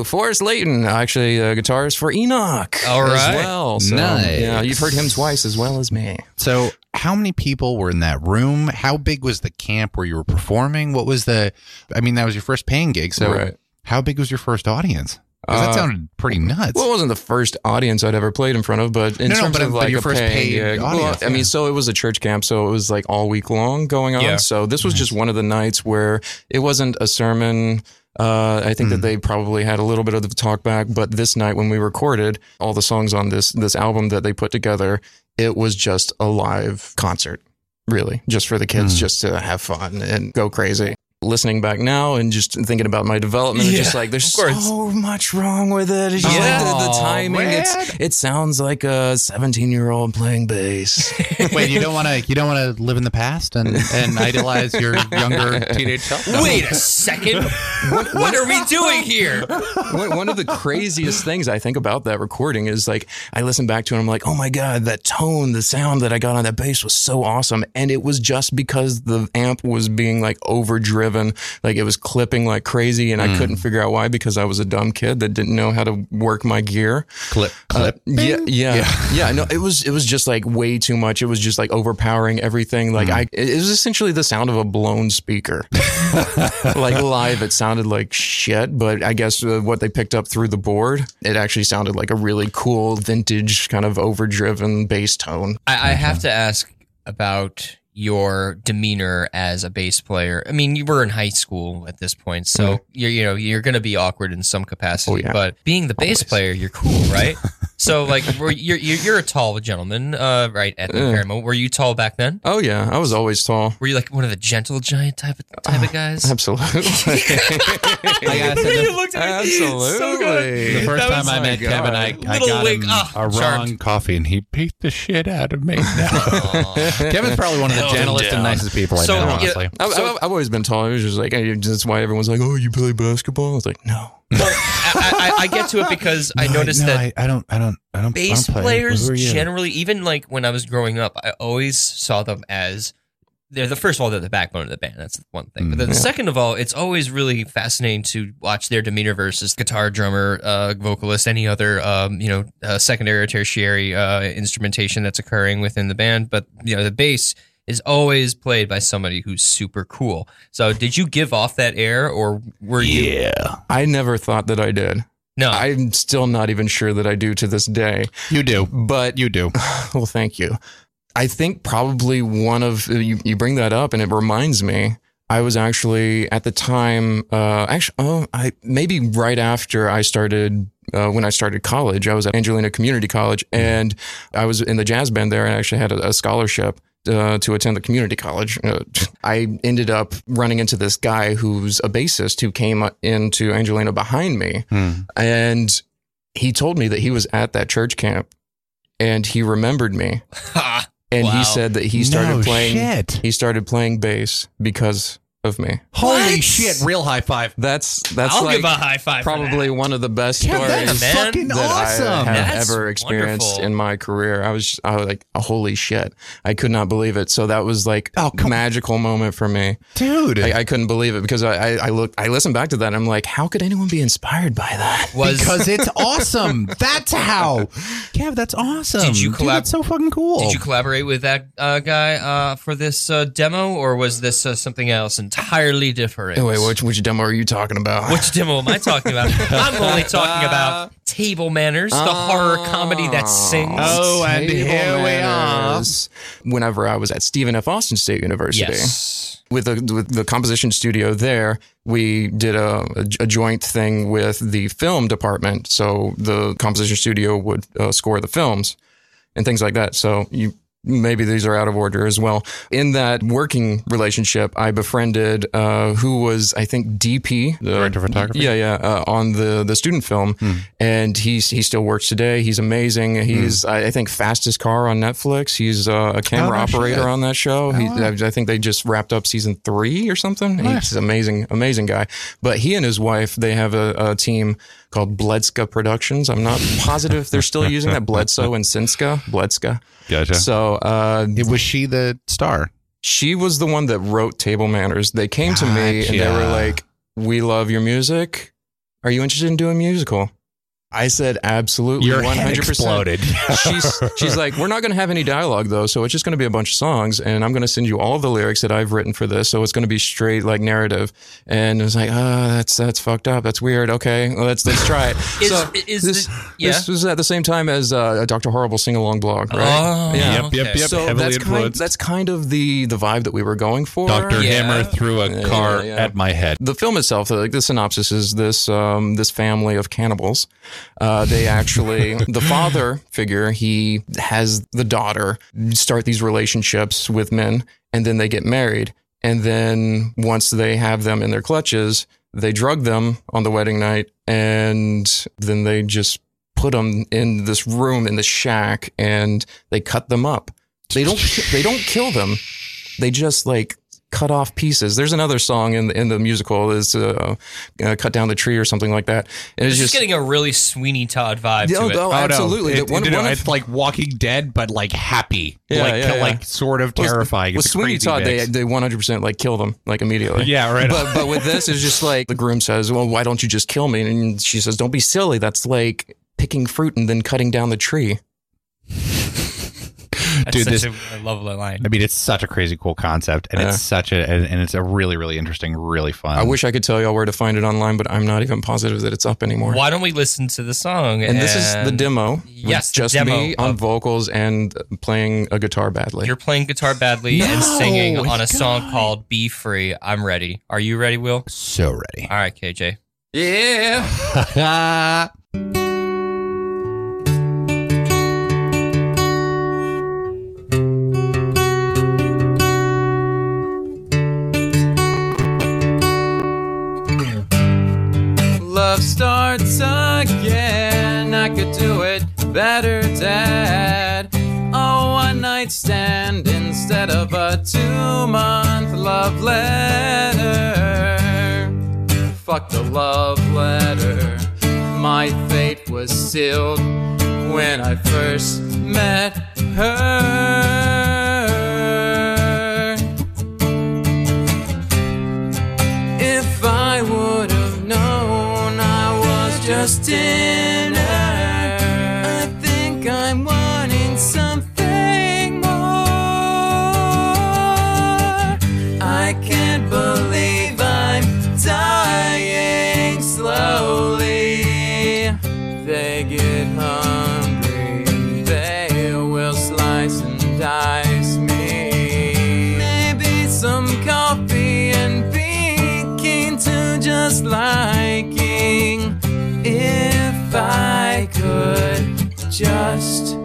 Ooh, Forrest Layton, actually, uh, guitarist for Enoch. All as right. well. So, Nice. Yeah, you've heard him twice as well as me. So, how many people were in that room? How big was the camp where you were performing? What was the? I mean, that was your first paying gig. So, Right. how big was your first audience? 'Cause that Uh, sounded pretty nuts. Well, it wasn't the first audience I'd ever played in front of, but in No, no, terms but- of but like your a first paying paid gig, well, audience, I mean, so it was a church camp, so it was like all week long going on. Yeah. So this was just one of the nights where it wasn't a sermon. Uh, I think Hmm. that they probably had a little bit of the talk back, but this night when we recorded all the songs on this this album that they put together, it was just a live concert, really, just for the kids, Hmm. just to have fun and go crazy. Listening back now and just thinking about my development, it's just like there's so much wrong with it. It's just like the, the timing it's, it sounds like a 17 year old playing bass. [laughs] Wait, you don't want to you don't want to live in the past and and idolize your younger teenage self? No. [laughs] Wait a second. what, what are we doing here? one, one of the craziest things I think about that recording is like I listen back to it. and I'm like, oh my god, that tone, the sound that I got on that bass was so awesome, and it was just because the amp was being like overdriven, like it was clipping like crazy, and I couldn't figure out why because I was a dumb kid that didn't know how to work my gear. clip Uh, clip. yeah, yeah, yeah, No, it was it was just like way too much. It was just like overpowering everything. Like I, it was essentially the sound of a blown speaker. [laughs] like live, it sounded like shit. But I guess uh, what they picked up through the board, it actually sounded like a really cool vintage kind of overdriven bass tone. I, I have to ask about your demeanor as a bass player. I mean, you were in high school at this point, so you're you know you're going to be awkward in some capacity. Oh, yeah. But being the bass Always. player, you're cool, right? [laughs] so like, were, you're you're you're a tall gentleman, uh, right? At the Yeah. Paramount, were you tall back then? Oh yeah, I was always tall. Were you like one of the gentle giant type of type of guys? Absolutely. [laughs] I gotta looked at me so Absolutely. good. the first That time I met God. Kevin, I, I Little got wink. him Ah, a wrong charmed. coffee, and he beat the shit out of me. [laughs] Kevin's probably one of the Held him gentlest and nicest people I So, know, yeah, honestly. I've, So- I've, I've always been tall. It was just like I- that's why everyone's like, "Oh, you play basketball?" I was like, "No." Well, I, I, I get to it because I [laughs] No, noticed no, that I, I don't, I don't, I don't. bass I don't players Who are you? generally, even like when I was growing up, I always saw them as they're the first of all they're the backbone of the band. That's one thing. But then yeah. second of all, it's always really fascinating to watch their demeanor versus guitar, drummer, uh, vocalist, any other um, you know uh, secondary or tertiary uh, instrumentation that's occurring within the band. But you know the bass is always played by somebody who's super cool. So did you give off that air, or were you? Yeah, I never thought that I did. No. I'm still not even sure that I do to this day. you do. But You do. [sighs] well, thank you. I think probably one of you, you bring that up, and it reminds me. I was actually at the time, uh, actually, oh, I maybe right after I started. Uh, when I started college, I was at Angelina Community College, and I was in the jazz band there. and I actually had a, a scholarship uh, to attend the community college. Uh, I ended up running into this guy who's a bassist who came into Angelina behind me, Hmm. and he told me that he was at that church camp, and he remembered me, [laughs] and Wow. he said that he started No playing. shit. He started playing bass because of me. Holy What? shit! Real high five. That's that's I'll like give a high five. for probably that. one of the best Yeah, stories that's man. fucking that awesome. I have That's ever experienced wonderful. in my career. I was, I was like, holy shit! I could not believe it. So that was like Oh, a come- magical moment for me. Dude. I, I couldn't believe it because I, I, I looked, I listened back to that. and I'm like, how could anyone be inspired by that? was [laughs] because it's [laughs] awesome. That's how. Kev, that's awesome. Did you Dude, collab- that's so fucking cool. Did you collaborate with that uh, guy uh, for this uh, demo, or was this uh, something else entirely different? Wait, which which demo are you talking about? Which demo am I talking about? [laughs] I'm only talking about Table Manners, the horror comedy that sings. Oh, and Table here we are. Whenever I was at Stephen F. Austin State University, yes. with the with the composition studio there, we did a, a, a joint thing with the film department. So the composition studio would uh, score the films and things like that. So you maybe these are out of order as well. In that working relationship, I befriended uh, who was I think DP, the Director of photography? Yeah, yeah, uh, on the the student film, and he's he still works today. He's amazing. He's I, I think fastest car on Netflix. He's uh, a camera no operator shit. on that show. He, I, I think they just wrapped up season three or something. Nice. He's amazing, amazing guy. But he and his wife, they have a, a team called Bledska Productions. I'm not positive if they're still using that. Bledsoe and Sinska. Bledska. Gotcha. So uh, was she the star? she was the one that wrote Table Manners. They came to me and they were like, we love your music. Are you interested in doing a musical? I said, absolutely, Your one head hundred percent. exploded. [laughs] she's she's like, we're not going to have any dialogue though, so it's just going to be a bunch of songs, and I'm going to send you all the lyrics that I've written for this, so it's going to be straight like narrative. And it was like, oh, that's that's fucked up. That's weird. Okay, well, let's let's try it. [laughs] Is- so is this, the- yeah? this was at the same time as uh, a Doctor Horrible sing along blog, right? Oh, Yeah. Yep, yep, okay. yep. So heavily that's kind, influenced. that's kind of the the vibe that we were going for. Dr. Yeah. Hammer threw a Yeah, car yeah, yeah. at my head. the film itself, like the synopsis is this um, this family of cannibals. Uh, they actually, the father figure, he has the daughter start these relationships with men, and then they get married. And then once they have them in their clutches, they drug them on the wedding night, and then they just put them in this room in the shack, and they cut them up. They don't. They don't kill them. They just like cut off pieces. There's another song in the, in the musical is uh, uh, "Cut Down the Tree" or something like that. And it's It's just just getting a really Sweeney Todd vibe Yeah, to it. oh, absolutely. It- The one- no, no, one of- it's like Walking Dead, but like happy. Yeah, like, yeah, yeah. like sort of terrifying. with It's a Sweeney crazy Todd, they mix. they 100 percent like kill them like immediately. Yeah, right. But but with this, it's just like the groom says, "Well, why don't you just kill me?" And she says, "Don't be silly. That's like picking fruit and then cutting down the tree." That's Dude, such this- a, a lovely line. I mean, it's such a crazy cool concept, and Yeah. it's such a and, and it's a really really interesting, really fun. I wish I could tell y'all where to find it online, but I'm not even positive that it's up anymore. Why don't we listen to the song? And this is the demo. Yes, the just demo me on vocals and playing a guitar badly. You're playing guitar badly and singing on a it's song called "Be Free." I'm ready. Are you ready, Will? so ready. All right, KJ. yeah. [laughs] Love starts again. I could do it better, Dad. Oh, a one night stand instead of a two month love letter. Fuck the love letter. My fate was sealed when I first met her. Was just just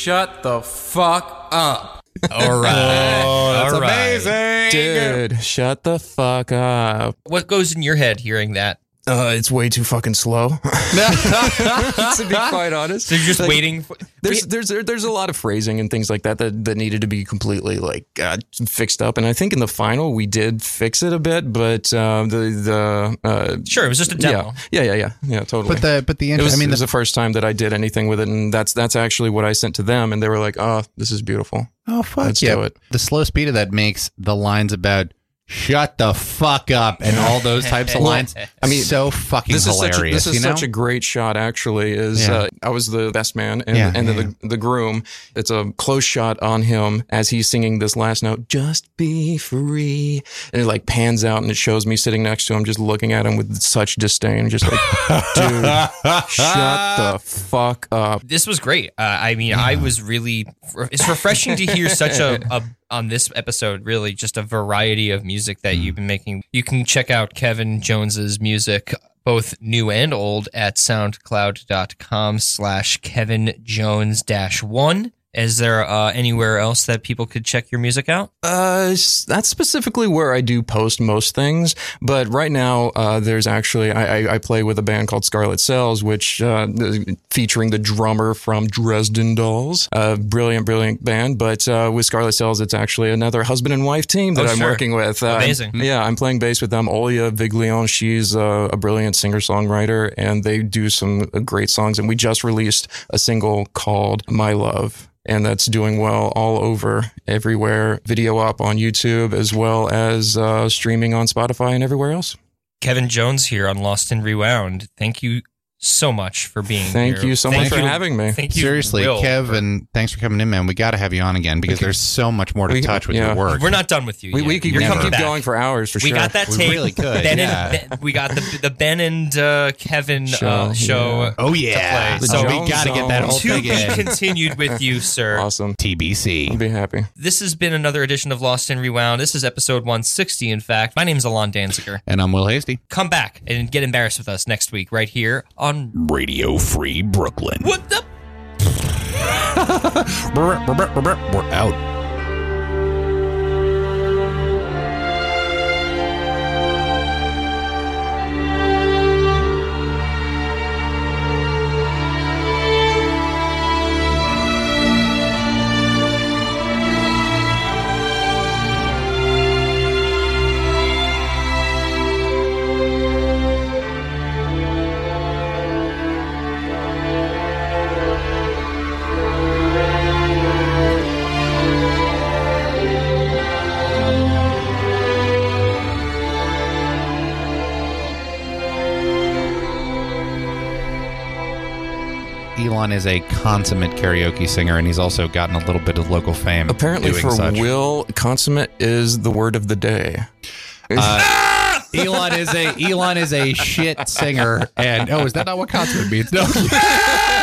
shut the fuck up. All [laughs] oh, right. Oh, All right. Dude, shut the fuck up. What goes in your head hearing that? Uh, it's way too fucking slow. [laughs] [laughs] to be quite honest, So you're just Like, waiting. For, There's there's there's a lot of phrasing and things like that that, that needed to be completely like uh, fixed up. And I think in the final we did fix it a bit, but uh, the the uh, sure, it was just a demo. yeah yeah yeah yeah yeah totally. But the but the it inter- was, I mean it was the, the first time that I did anything with it, and that's that's actually what I sent to them, and they were like, "Oh, this is beautiful." oh fuck Let's yeah. do it. The slow speed of that makes the lines about shut the fuck up and all those types of lines. [laughs] I mean, so fucking This is hilarious. such a, this is you know? such a great shot. Actually, is Yeah. uh, I was the best man, and, Yeah, and yeah, the the groom. It's a close shot on him as he's singing this last note, "Just be free," and it like pans out and it shows me sitting next to him, just looking at him with such disdain, just like, [laughs] dude, shut the fuck up. This was great. Uh, I mean, I was really. It's refreshing to hear such a, a on this episode. Really, just a variety of music that you've hmm. been making. You can check out Kevin Jones's music, both new and old, at SoundCloud.com/slash Kevin Jones dash one. Is there uh, anywhere else that people could check your music out? Uh, that's specifically where I do post most things. But right now, uh, there's actually I, I, I play with a band called Scarlet Sails, which uh, featuring the drummer from Dresden Dolls, a brilliant, brilliant band. But uh, with Scarlet Sails, it's actually another husband and wife team that Oh, I'm sure. working with. Uh, Amazing. Yeah, I'm playing bass with them. Olya Viglione, she's a brilliant singer songwriter, and they do some great songs. And we just released a single called My Love. And that's doing well all over, everywhere. Video up on YouTube as well as uh, streaming on Spotify and everywhere else. Kevin Jones here on Lost and Rewound. Thank you so much for being here. Thank here. you so Thank much for having me. Thank you, Seriously, Will, for- Kevin, thanks for coming in, man. We got to have you on again because there's so much more to We- touch with yeah. your work. We're not done with you. We, yet. we could, You're we could coming keep back. going for hours for We sure. We got that We tape. really could, Ben yeah. and, Ben- we got the the Ben and uh, Kevin Show, uh, show. yeah. oh yeah, play. so So- we got to get that whole To thing be in. continued with you, sir. Awesome. TBC. I'll be happy. This has been another edition of Lost and Rewound. This is episode 160, in fact. My name is Alon Danziger. And I'm Will Hasty. Come back and get embarrassed with us next week, right here on Radio Free Brooklyn. What the? [laughs] We're out. Alon is a consummate karaoke singer, and he's also gotten a little bit of local fame. Apparently, for such. Will, consummate is the word of the day. Uh, Alon is a Alon is a shit singer, and oh, is that not what consummate means? No. [laughs]